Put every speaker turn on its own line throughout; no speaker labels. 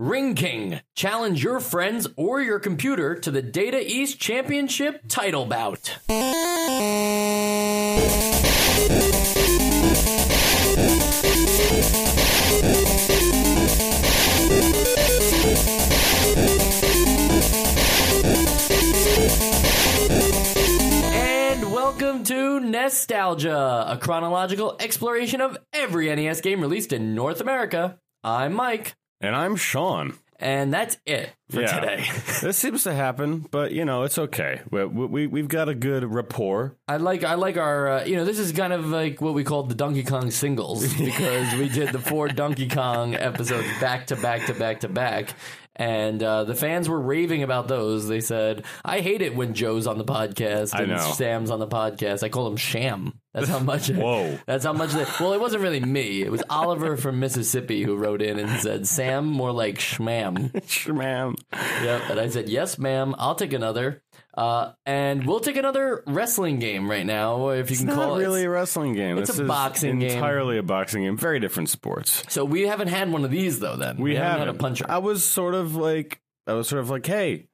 Ring King, challenge your friends or your computer to the Data East Championship title bout. And welcome to Nostalgia, a chronological exploration of every NES game released in North America. I'm Mike,
And I'm Sean.
and that's it for
Yeah.
today.
this seems to happen, but you know it's okay. We, we we've got a good rapport.
I like I like our uh, you know this is kind of like what we called the Donkey Kong singles because we did the four Donkey Kong episodes back to back to back to back. And uh, the fans were raving about those. They said, "I hate it when Joe's on the podcast and. Sam's on the podcast. I call him Sham. That's how much.
Whoa.
That's how much. They, well, it wasn't really me. It was Oliver from Mississippi who wrote in and said, "Sam, more like Schmam."
Sure, ma'am.
Yep. And I said, yes, ma'am. I'll take another. Uh, and we'll take another wrestling game right now, if you
It's
can call it.
really a wrestling game.
it's
this
a
is
boxing game.
entirely a boxing game. Very different sports.
So we haven't had one of these though. Then
We,
haven't,
haven't
had a puncher.
I was sort of like I was sort of like, hey.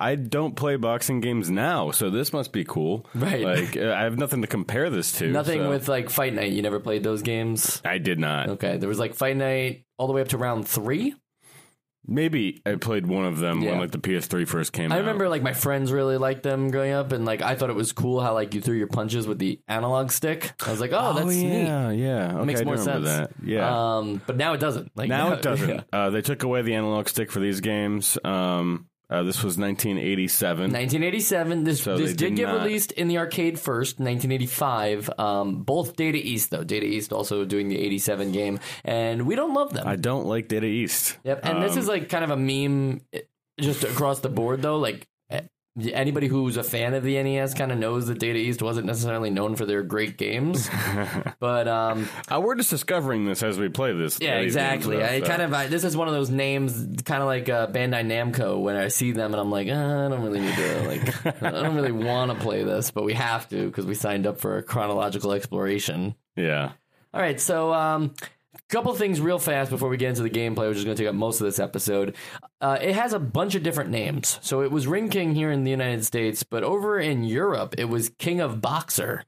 I don't play boxing games now, so this must be cool.
Right.
Like uh, I have nothing to compare this to.
Nothing
so-
with like Fight Night. You never played those games.
I did not.
Okay, there was like Fight Night all the way up to round three.
Maybe I played one of them
Yeah.
when like the PS3 first came out.
I
out.
remember like my friends really liked them growing up, and like I thought it was cool how like you threw your punches with the analog stick. I was like, oh, that's neat.
yeah, yeah. Okay,
Makes
I
more sense.
That. Yeah.
Um, but now it doesn't. Like
Now it doesn't.
yeah.
Uh, they took away the analog stick for these games. Um, uh, this was 1987.
1987. This
So
this did
did
get
not-
released in the arcade first, 1985. Um, both Data East though. Data East also doing the 87 game, and we don't love them.
I don't like Data East.
yep. And this
Um,
is like kind of a meme, eh, just across the board though. Like anybody who's a fan of the NES kind of knows that Data East wasn't necessarily known for their great games, but um,
Uh, we're just discovering this as we play this.
Yeah, exactly.
though,
I
so.
kind of I, this is one of those names, kind of like uh, Bandai Namco. When I see them, and I'm like, uh, I don't really need to like, I don't really want to play this, but we have to because we signed up for a chronological exploration.
Yeah.
All right, so um, couple things real fast before we get into the gameplay, which is going to take up most of this episode. Uh, it has a bunch of different names. So it was Ring King here in the United States, but over in Europe, it was King of Boxer.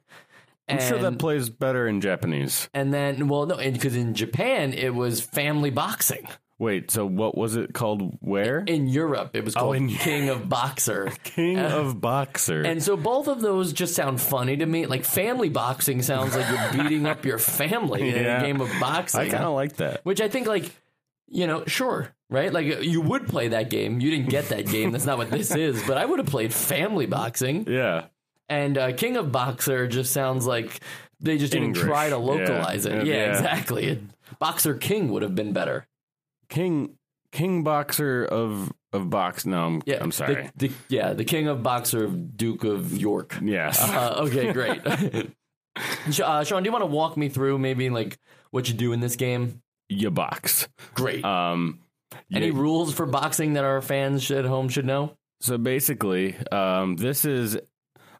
I'm sure that plays better in Japanese.
and then, well, no, because in Japan it was Family Boxing.
Wait, so what was it called? Where?
in Europe, it was called
Oh, in-
King of Boxer.
King of Boxer.
And so both of those just sound funny to me. Like family boxing sounds like you're beating up your family in a game of boxing.
I kind of like that.
which I think like you know, sure, right? Like you would play that game. You didn't get that game. That's not what this is. But I would have played family boxing.
Yeah.
And uh, King of Boxer just sounds like they just didn't try to localize
Yeah.
it. Yeah,
Yeah.
exactly. Boxer King would have been better.
King King Boxer of of box. No, I'm,
Yeah,
I'm sorry.
The, the, yeah, the King of Boxer, Duke of York.
yes.
Uh, okay, great. Uh, Sean, do you want to walk me through maybe like what you do in this game?
you box.
Great.
Um,
Any
you-
rules for boxing that our fans at home should know?
So basically, um, this is,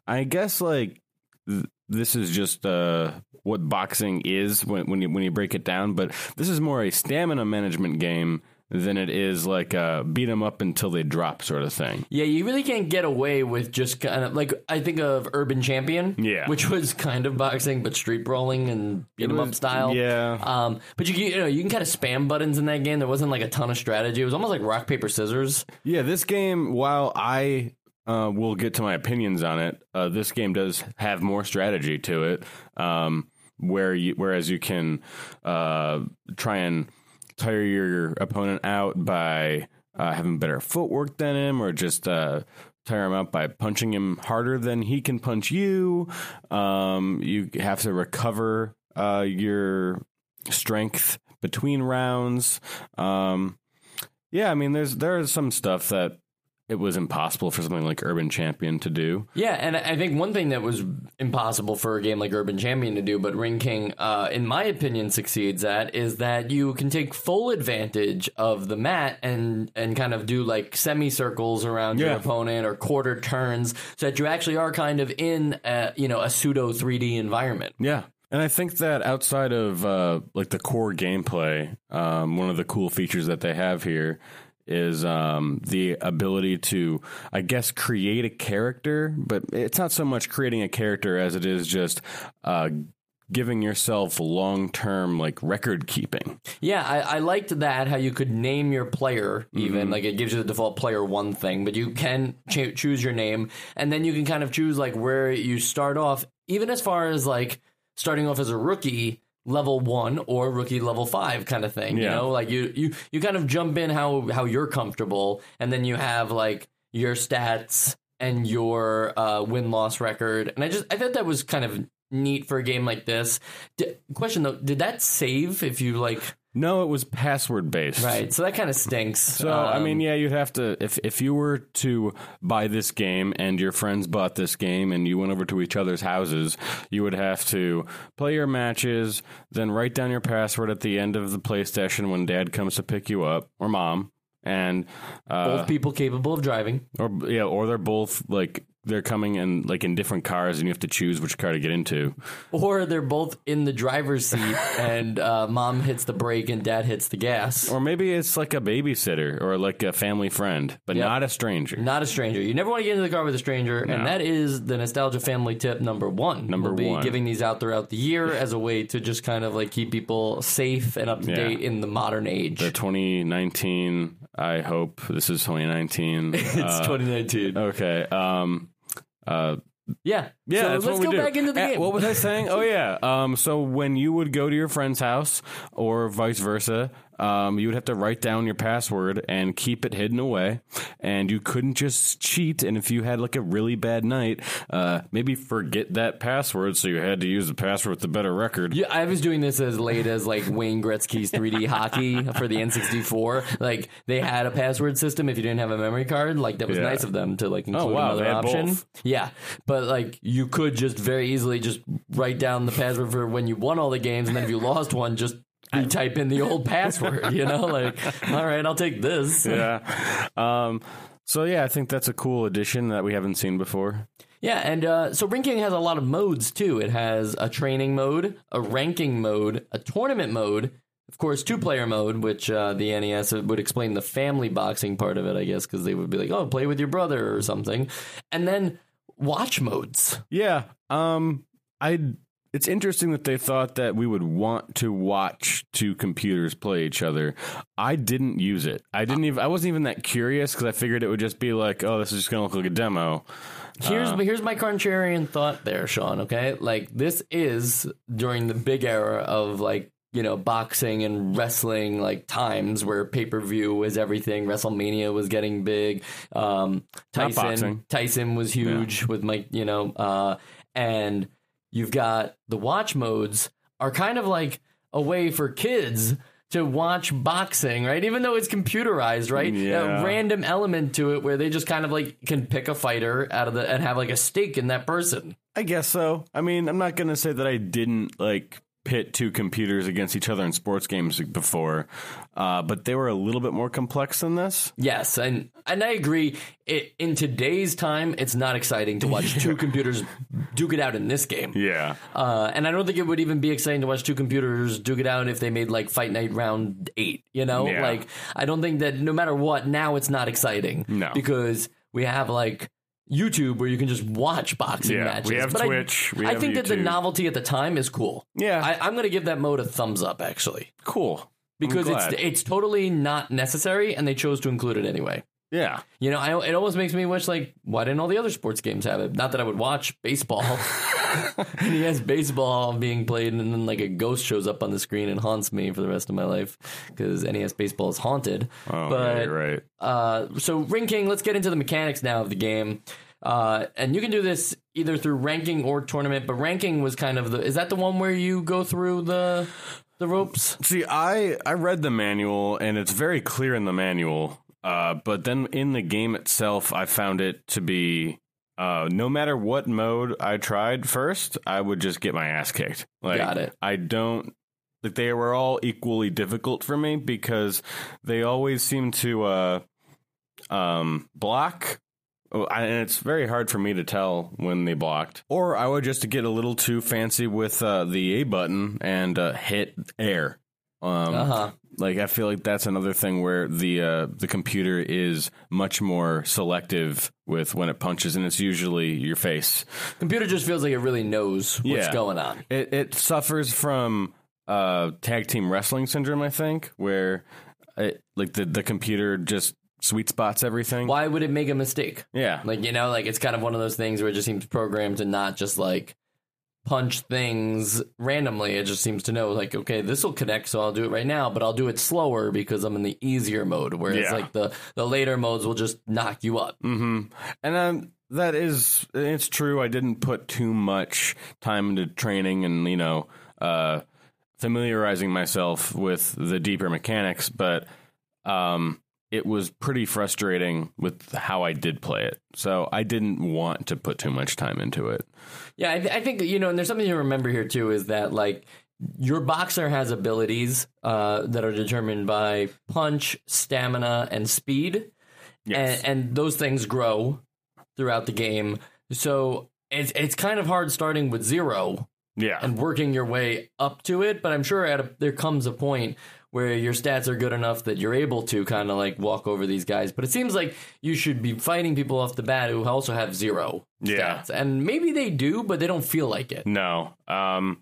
I guess, like th- this is just uh, what boxing is when when you when you break it down. But this is more a stamina management game than it is like a beat them up until they drop sort of thing.
Yeah, you really can't get away with just kind of like I think of Urban Champion,
Yeah.
which was kind of boxing but street brawling and beat 'em up style.
yeah.
Um, but you can- you know you can kind of spam buttons in that game. There wasn't like a ton of strategy. It was almost like rock paper scissors.
Yeah, this game, while I uh, will get to my opinions on it, uh, this game does have more strategy to it. Um, where you, whereas you can uh, try and tire your opponent out by uh, having better footwork than him, or just uh, tire him out by punching him harder than he can punch you. Um, you have to recover uh, your strength between rounds. Um, yeah, I mean, there's there is some stuff that it was impossible for something like Urban Champion to do.
Yeah, and I think one thing that was impossible for a game like Urban Champion to do, but Ring King, uh, in my opinion, succeeds at, is that you can take full advantage of the mat and and kind of do like semicircles around your opponent or quarter turns, so that you actually are kind of in a, you know a pseudo 3D environment.
Yeah. And I think that outside of uh, like the core gameplay, um, one of the cool features that they have here is um, the ability to, I guess, create a character. But it's not so much creating a character as it is just uh, giving yourself long term like record keeping.
Yeah, I, I liked that how you could name your player. Even like it gives you the default player one thing, but you can ch- choose your name, and then you can kind of choose like where you start off. Even as far as like starting off as a rookie level one or rookie level five kind of thing. You know, like you you you kind of jump in how how you're comfortable, and then you have like your stats and your uh, win loss record. And I just I thought that was kind of neat for a game like this. D- question though, did that save if you like?
No, it was password based.
Right, so that kind of stinks.
So I
Um,
mean, yeah, you'd have to if if you were to buy this game and your friends bought this game and you went over to each other's houses, you would have to play your matches, then write down your password at the end of the play session when Dad comes to pick you up or Mom, and uh,
both people capable of driving.
or yeah, or they're both like they're coming in like in different cars and you have to choose which car to get into.
Or they're both in the driver's seat and uh, mom hits the brake and dad hits the gas.
Or maybe it's like a babysitter or like a family friend, but
Yep.
not a stranger.
Not a stranger. You never want to get into the car with a stranger, and that is the nostalgia family tip number one.
Number
we'll be
one.
giving these out throughout the year as a way to just kind of like keep people safe and up to
Yeah.
date in the modern age.
The 2019, I hope this is 2019.
it's
uh,
2019.
Okay. Um. Uh.
yeah.
Yeah.
So let's
what
go
do.
back into the game.
What was I saying? oh yeah. Um. So when you would go to your friend's house, or vice versa, um, you would have to write down your password and keep it hidden away, and you couldn't just cheat. And if you had like a really bad night, uh, maybe forget that password, so you had to use the password with the better record.
Yeah, I was doing this as late as like Wayne Gretzky's 3D hockey for the N64. Like they had a password system if you didn't have a memory card. Like that was
Yeah.
nice of them to like include
Oh, wow,
another option.
both.
Yeah, but like you could just very easily just write down the password for when you won all the games, and then if you lost one, just you type in the old password. You know, like all right, I'll take this.
yeah. Um. So yeah, I think that's a cool addition that we haven't seen before.
Yeah, and uh, so Ring King has a lot of modes too. It has a training mode, a ranking mode, a tournament mode, of course, two player mode, which uh, the NES would explain the family boxing part of it, I guess, because they would be like, oh, play with your brother or something. And then watch modes.
Yeah. Um I it's interesting that they thought that we would want to watch two computers play each other. I didn't use it. I didn't even I wasn't even that curious cuz I figured it would just be like, oh, this is just going to look like a demo.
Here's here's my contrarian thought there, Sean. Okay, like this is during the big era of like you know boxing and wrestling like times where pay per view was everything. WrestleMania was getting big. Um, Tyson. Tyson was huge with Mike. You know, uh, and you've got the watch modes are kind of like a way for kids. To watch boxing, right? Even though it's computerized, right?
Yeah.
A random element to it where they just kind of like can pick a fighter out of the and have like a stake in that person.
I guess so. I mean, I'm not going to say that I didn't like pit two computers against each other in sports games before, uh, but they were a little bit more complex than this.
Yes, and and I agree. It, in today's time, it's not exciting to watch two computers duke it out in this game.
Yeah.
Uh, and I don't think it would even be exciting to watch two computers duke it out if they made like Fight Night Round Eight. You know,
Yeah.
like I don't think that no matter what, now it's not exciting.
No.
because we have like. YouTube, where you can just watch boxing
Yeah,
matches.
we have
But I-
Twitch, we
I
have
think that the novelty at the time is cool.
Yeah.
I, I'm going to give that mode a thumbs up, actually,
cool.
because it's it's totally not necessary, and they chose to include it anyway.
yeah.
You know, I, it almost makes me wish, like, why didn't all the other sports games have it? Not that I would watch baseball. and he has baseball being played, and then, like, a ghost shows up on the screen and haunts me for the rest of my life because NES baseball is haunted.
Oh,
but,
you're right.
uh, so, Ring King, let's get into the mechanics now of the game. Uh, and you can do this either through ranking or tournament, but ranking was kind of the. Is that the one where you go through the the ropes?
See, I I read the manual and it's very clear in the manual. Uh, but then in the game itself, I found it to be uh, no matter what mode I tried first, I would just get my ass kicked. Like,
Got it.
I don't like they were all equally difficult for me because they always seem to uh, um, block Oh, I- and it's very hard for me to tell when they blocked. Or I would just get a little too fancy with uh, the A button and uh, hit air. Um,
Uh huh.
Like I feel like that's another thing where the uh, the computer is much more selective with when it punches, and it's usually your face.
Computer just feels like it really knows what's
Yeah.
going on.
It it suffers from uh, tag team wrestling syndrome, I think, where it, like the the computer just sweet spots everything.
Why would it make a mistake?
Yeah,
Like you know, like it's kind of one of those things where it just seems programmed to not just like punch things randomly. It just seems to know like, okay, this will connect, so I'll do it right now, but I'll do it slower because I'm in the easier mode. Whereas
Yeah.
like the the later modes will just knock you up.
Mm-hmm. And um, that is, it's true. I didn't put too much time into training and you know, uh, familiarizing myself with the deeper mechanics, but um, it was pretty frustrating with how I did play it. So I didn't want to put too much time into it.
Yeah, I, th- I think you know, and there's something to remember here too is that like your boxer has abilities uh, that are determined by punch, stamina, and speed,
Yes.
and, and those things grow throughout the game. So it's it's kind of hard starting with zero
yeah.
and working your way up to it. But I'm sure at a, there comes a point where your stats are good enough that you're able to kind of like walk over these guys. But it seems like you should be fighting people off the bat who also have zero
Yeah.
stats, and maybe they do, but they don't feel like it.
No, um,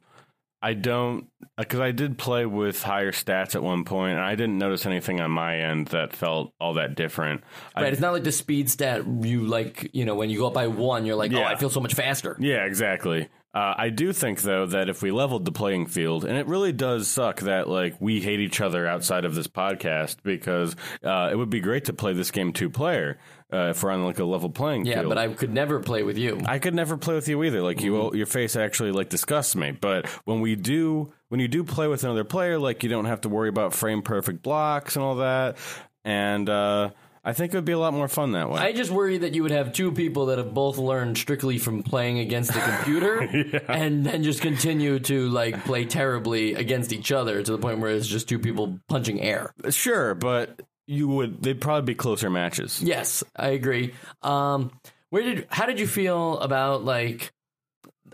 I don't because I did play with higher stats at one point, and I didn't notice anything on my end that felt all that different. I-
it's not like the speed stat you like. You know, when you go up by one, you're like, oh, I feel so much faster.
yeah, exactly. Uh, I do think though that if we leveled the playing field, and it really does suck that like we hate each other outside of this podcast because uh, it would be great to play this game two player uh, if we're on like a level playing
Yeah,
field.
but I could never play with you.
I could never play with you either. Like you, your face actually like disgusts me. But when we do, when you do play with another player, like you don't have to worry about frame perfect blocks and all that. And uh, I think it would be a lot more fun that way.
I just worry that you would have two people that have both learned strictly from playing against the computer and then just continue to like play terribly against each other to the point where it's just two people punching air.
sure, but you would. They'd probably be closer matches.
Yes, I agree. Um, where did how did you feel about like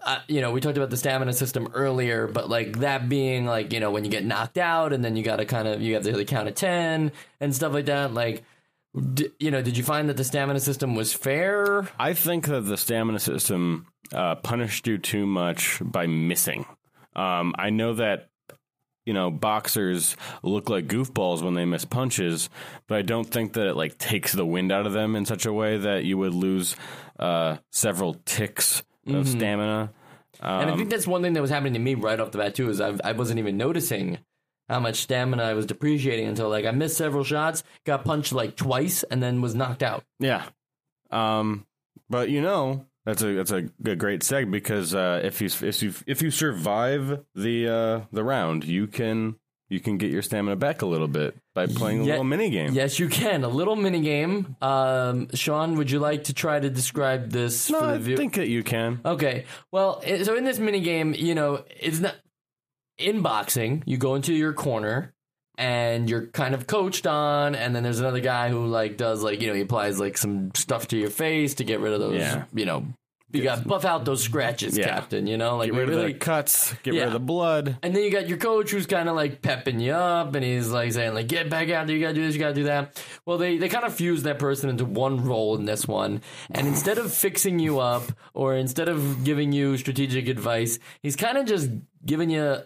uh, you know we talked about the stamina system earlier, but like that being like you know when you get knocked out and then you got to kind of you have to count of ten and stuff like that. Like, d- you know, did you find that the stamina system was fair?
I think that the stamina system uh, punished you too much by missing. Um, I know that you know boxers look like goofballs when they miss punches, but I don't think that it like takes the wind out of them in such a way that you would lose uh, several ticks of stamina.
And I think that's one thing that was happening to me right off the bat too. Is I, I wasn't even noticing how much stamina I was depreciating until like I missed several shots, got punched like twice, and then was knocked out.
Yeah. Um, but you know, that's a that's a, great seg because uh, if you if you if you survive the uh, the round, you can you can get your stamina back a little bit by playing a little mini game.
Yes, you can. A little mini game. Um, Sean, would you like to try to describe this
No,
for the
I
view?
think that you can.
Okay. Well, i- so in this mini game, you know, it's not in boxing. You go into your corner and you're kind of coached on, and then there's another guy who like does like you know he applies like some stuff to your face to get rid of those.
Yeah.
You know, you got buff out those scratches,
Yeah.
Captain. You know, like
Get rid
really.
of the cuts. Get rid of the blood.
and then you got your coach who's kind of like pepping you up, and he's like saying like, "Get back out there! You gotta do this, you gotta do that." Well, they they kind of fuse that person into one role in this one, and instead of fixing you up or instead of giving you strategic advice, he's kind of just giving you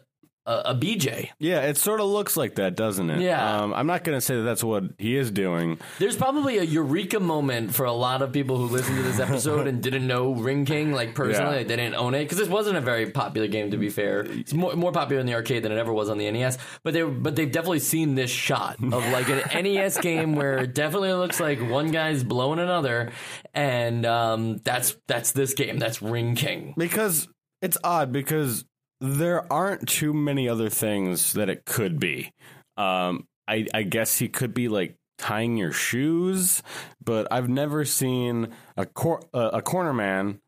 a, a BJ.
Yeah, it sort of looks like that, doesn't it?
Yeah.
Um, I'm not going to say that that's what he is doing.
There's probably a eureka moment for a lot of people who listened to this episode and didn't know Ring King like personally.
Yeah.
Like, they didn't own it because this wasn't a very popular game. To be fair, it's more, more popular in the arcade than it ever was on the NES. But they but they've definitely seen this shot of like an NES game where it definitely looks like one guy's blowing another, and um, that's that's this game. That's Ring King.
Because it's odd because there aren't too many other things that it could be. Um, I, I guess he could be like tying your shoes, but I've never seen a cor- uh, a corner man.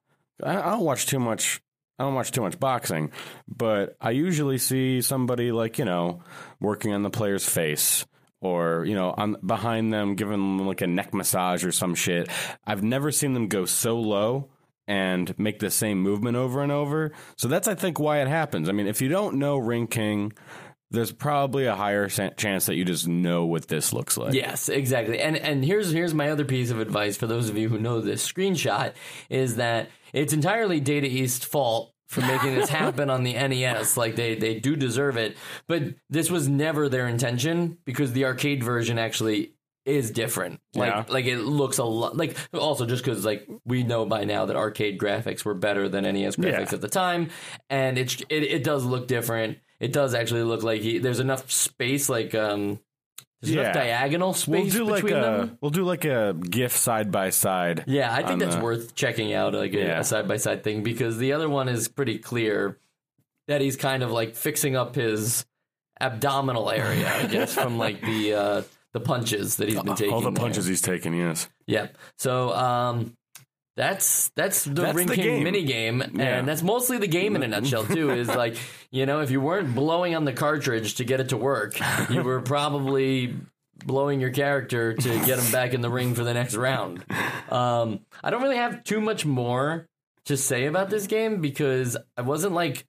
I, I don't watch too much. I don't watch too much boxing, but I usually see somebody like you know working on the player's face or you know on behind them giving them like a neck massage or some shit i've never seen them go so low and make the same movement over and over so that's i think why it happens i mean if you don't know ring king there's probably a higher chance that you just know what this looks like
Yes, exactly. And and here's here's my other piece of advice for those of you who know this screenshot is that it's entirely Data East fault for making this happen on the NES. Like they they do deserve it, but this was never their intention because the arcade version actually is different. Like
Yeah.
like it looks a lot like also just because like we know by now that arcade graphics were better than NES graphics
Yeah.
at the time, and it's it, it does look different. It does actually look like he, there's enough space, like um, there's
Yeah.
enough diagonal space we'll
do like
between
a
them.
we'll do like a gif side by side
Yeah, I think that's
the-
worth checking out, like a- a side by side thing, because the other one is pretty clear that he's kind of like fixing up his abdominal area, I guess, from like the uh, the punches that he's been taking.
all the
there.
punches he's taken yes
Yep. So um that's that's the
That's
Ring
the
King
game.
mini game,
Yeah.
and that's mostly the game in a nutshell too. Is like you know if you weren't blowing on the cartridge to get it to work, you were probably blowing your character to get him back in the ring for the next round. Um, I don't really have too much more to say about this game because I wasn't like.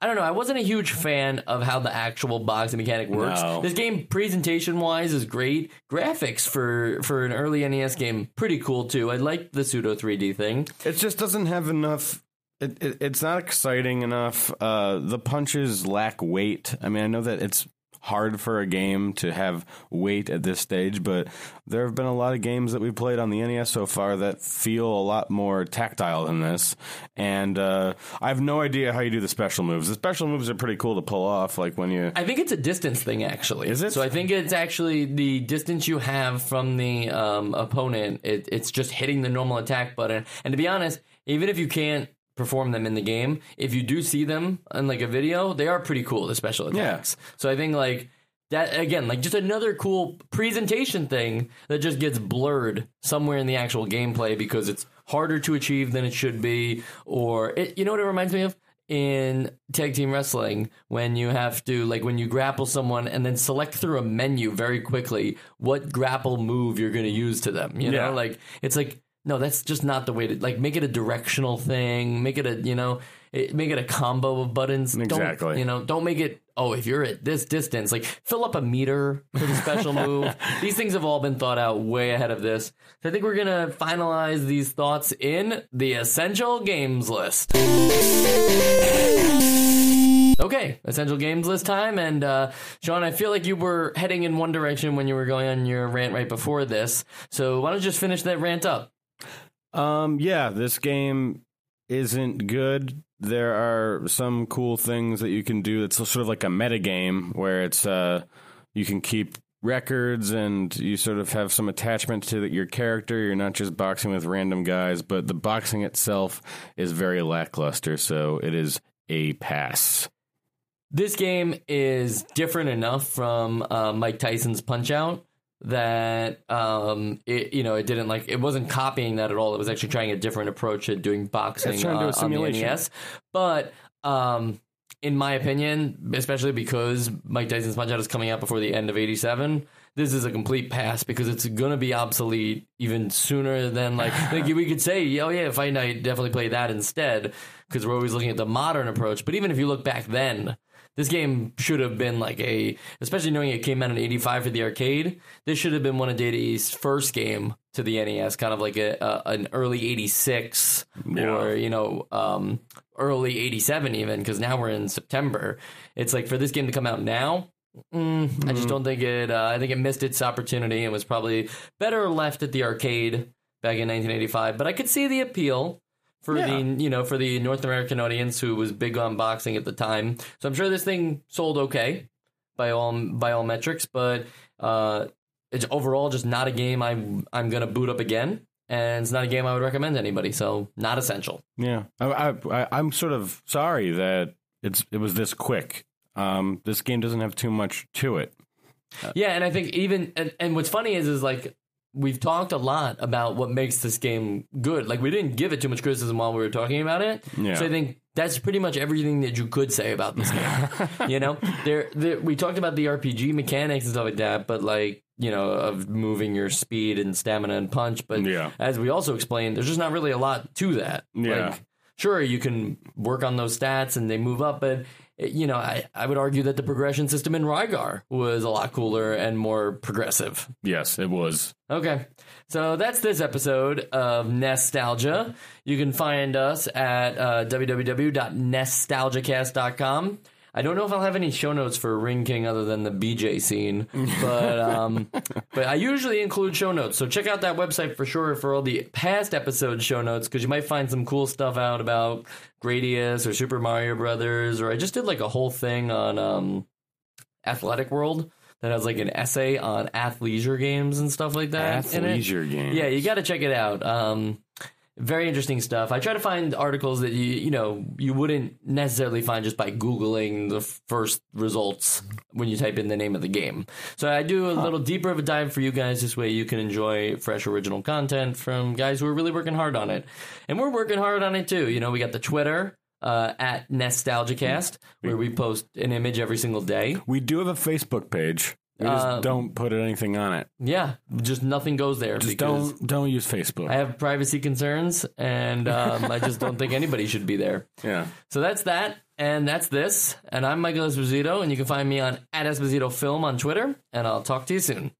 I don't know. I wasn't a huge fan of how the actual boxing mechanic works.
No.
This game, presentation wise, is great. Graphics for for an early NES game, pretty cool too. I like the pseudo 3D thing.
It just doesn't have enough. It, it, it's not exciting enough. Uh, the punches lack weight. I mean, I know that it's hard for a game to have weight at this stage, but there have been a lot of games that we've played on the NES so far that feel a lot more tactile than this. And uh, I have no idea how you do the special moves. The special moves are pretty cool to pull off, like when you.
I think it's a distance thing, actually.
Is it?
So I think it's actually the distance you have from the um, opponent. It, it's just hitting the normal attack button. And to be honest, even if you can't perform them in the game, if you do see them in like a video, they are pretty cool. The special attacks. So I think like that again, like just another cool presentation thing that just gets blurred somewhere in the actual gameplay because it's harder to achieve than it should be, or it, you know what it reminds me of in tag team wrestling when you have to like when you grapple someone and then select through a menu very quickly what grapple move you're going to use to them. You know, like it's like no, that's just not the way to like make it a directional thing. Make it a you know, it, make it a combo of buttons.
Exactly.
Don't, you know, don't make it. Oh, if you're at this distance, like fill up a meter for the special move. These things have all been thought out way ahead of this. So I think we're gonna finalize these thoughts in the essential games list. Okay, essential games list time. And uh, Sean, I feel like you were heading in one direction when you were going on your rant right before this. So why don't you just finish that rant up?
Um, yeah, this game isn't good. There are some cool things that you can do. It's sort of like a meta game where it's uh, you can keep records and you sort of have some attachment to your character. You're not just boxing with random guys, but the boxing itself is very lackluster. So it is a pass.
This game is different enough from uh, Mike Tyson's Punch Out that um, it you know it didn't like it wasn't copying that at all. It was actually trying a different approach at doing boxing
to do
uh, on the. NES. But um, in my opinion, especially because Mike Tyson's Punch Out is coming out before the end of '87. This is a complete pass because it's going to be obsolete even sooner than like like we could say, oh yeah, Fight Night definitely play that instead because we're always looking at the modern approach. But even if you look back then, this game should have been like a, especially knowing it came out in '85 for the arcade. This should have been one of Data East's first game to the NES, kind of like a, a an early '86 or you know um, early '87 even, because now we're in September. It's like for this game to come out now. Mm, I just don't think it. Uh, I think it missed its opportunity and was probably better left at the arcade back in 1985. But I could see the appeal for
Yeah.
the you know for the North American audience who was big on boxing at the time. So I'm sure this thing sold okay by all by all metrics, but uh, it's overall just not a game I'm I'm gonna boot up again, and it's not a game I would recommend to anybody. So not essential.
Yeah, I, I, I, I'm sort of sorry that it's it was this quick. Um, this game doesn't have too much to it.
Yeah, and I think even and, and what's funny is is like we've talked a lot about what makes this game good. Like we didn't give it too much criticism while we were talking about it.
Yeah.
So I think that's pretty much everything that you could say about this game. you know, there, there we talked about the RPG mechanics and stuff like that, but like you know, of moving your speed and stamina and punch. But
Yeah.
as we also explained, there's just not really a lot to that.
Yeah.
Like, sure, you can work on those stats and they move up, but you know, I, I would argue that the progression system in Rygar was a lot cooler and more progressive.
Yes, it was.
Okay. So that's this episode of Nostalgia. You can find us at uh, www.nostalgicast.com. I don't know if I'll have any show notes for Ring King other than the BJ scene, but um, but I usually include show notes. So check out that website for sure for all the past episode show notes because you might find some cool stuff out about Gradius or Super Mario Brothers, or I just did like a whole thing on um, Athletic World that has like an essay on athleisure games and stuff like that. in it.
Athleisure game.
Yeah, you got to check it out. Um, very interesting stuff. I try to find articles that you you know you wouldn't necessarily find just by googling the first results when you type in the name of the game. So I do a little deeper of a dive for you guys. This way you can enjoy fresh original content from guys who are really working hard on it, and we're working hard on it too. You know, we got the Twitter. Uh, at Nostalgicast, where we post an image every single day.
We do have a Facebook page. We just
Um,
don't put anything on it.
Yeah, just nothing goes there.
Just don't don't use Facebook.
I have privacy concerns, and um, I just don't think anybody should be there.
yeah.
So that's that, and that's this. And I'm Michael Esposito, and you can find me on at Esposito Film on Twitter, and I'll talk to you soon.